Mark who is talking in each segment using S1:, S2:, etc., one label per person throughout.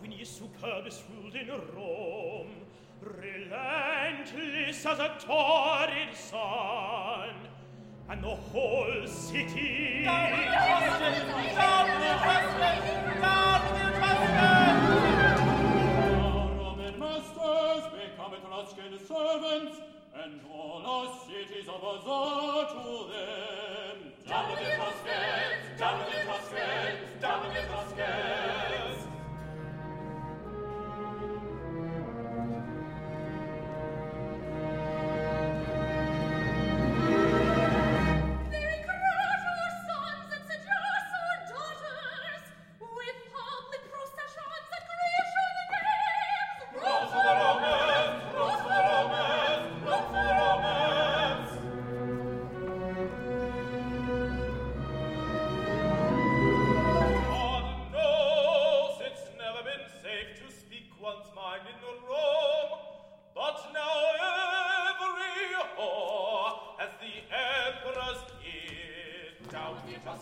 S1: when ye superbus ruled in Rome, relentless as a torrid sun, and the whole city...
S2: Down with Down with Down with
S3: Roman masters become Etruscan servants, and all our cities
S1: of Azor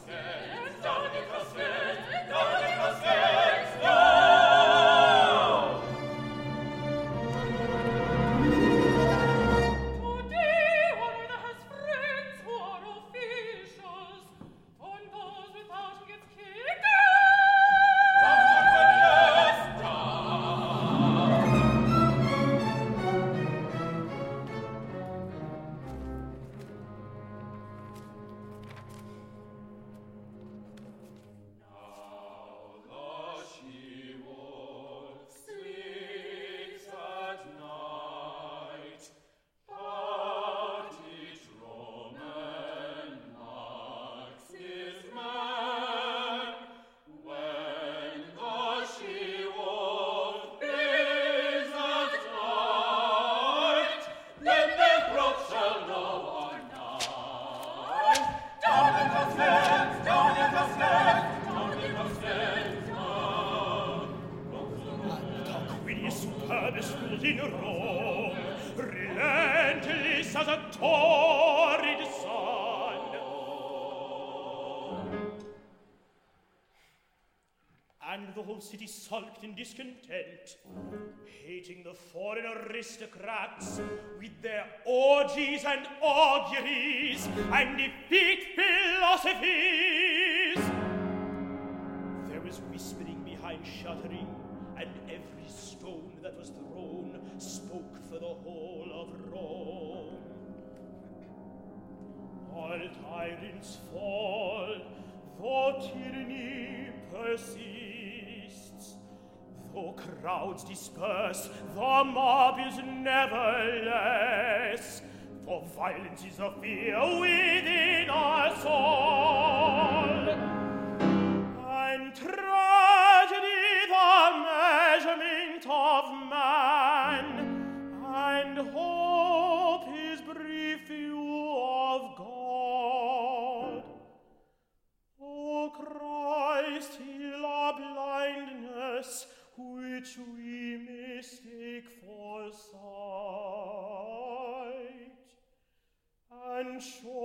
S1: Trostet, Doni Trostet, Doni superbes in Rom, relentless as a torrid sun. And the whole city sulked in discontent, hating the foreign aristocrats with their orgies and auguries and effete philosophies. There was whispering behind shuttering, and every stone that was thrown spoke for the whole of Rome. All tyrants fall, though tyranny persists, though crowds disperse, the mob is never less, for violence is a fear within us all. Blindness, which we mistake for sight, and show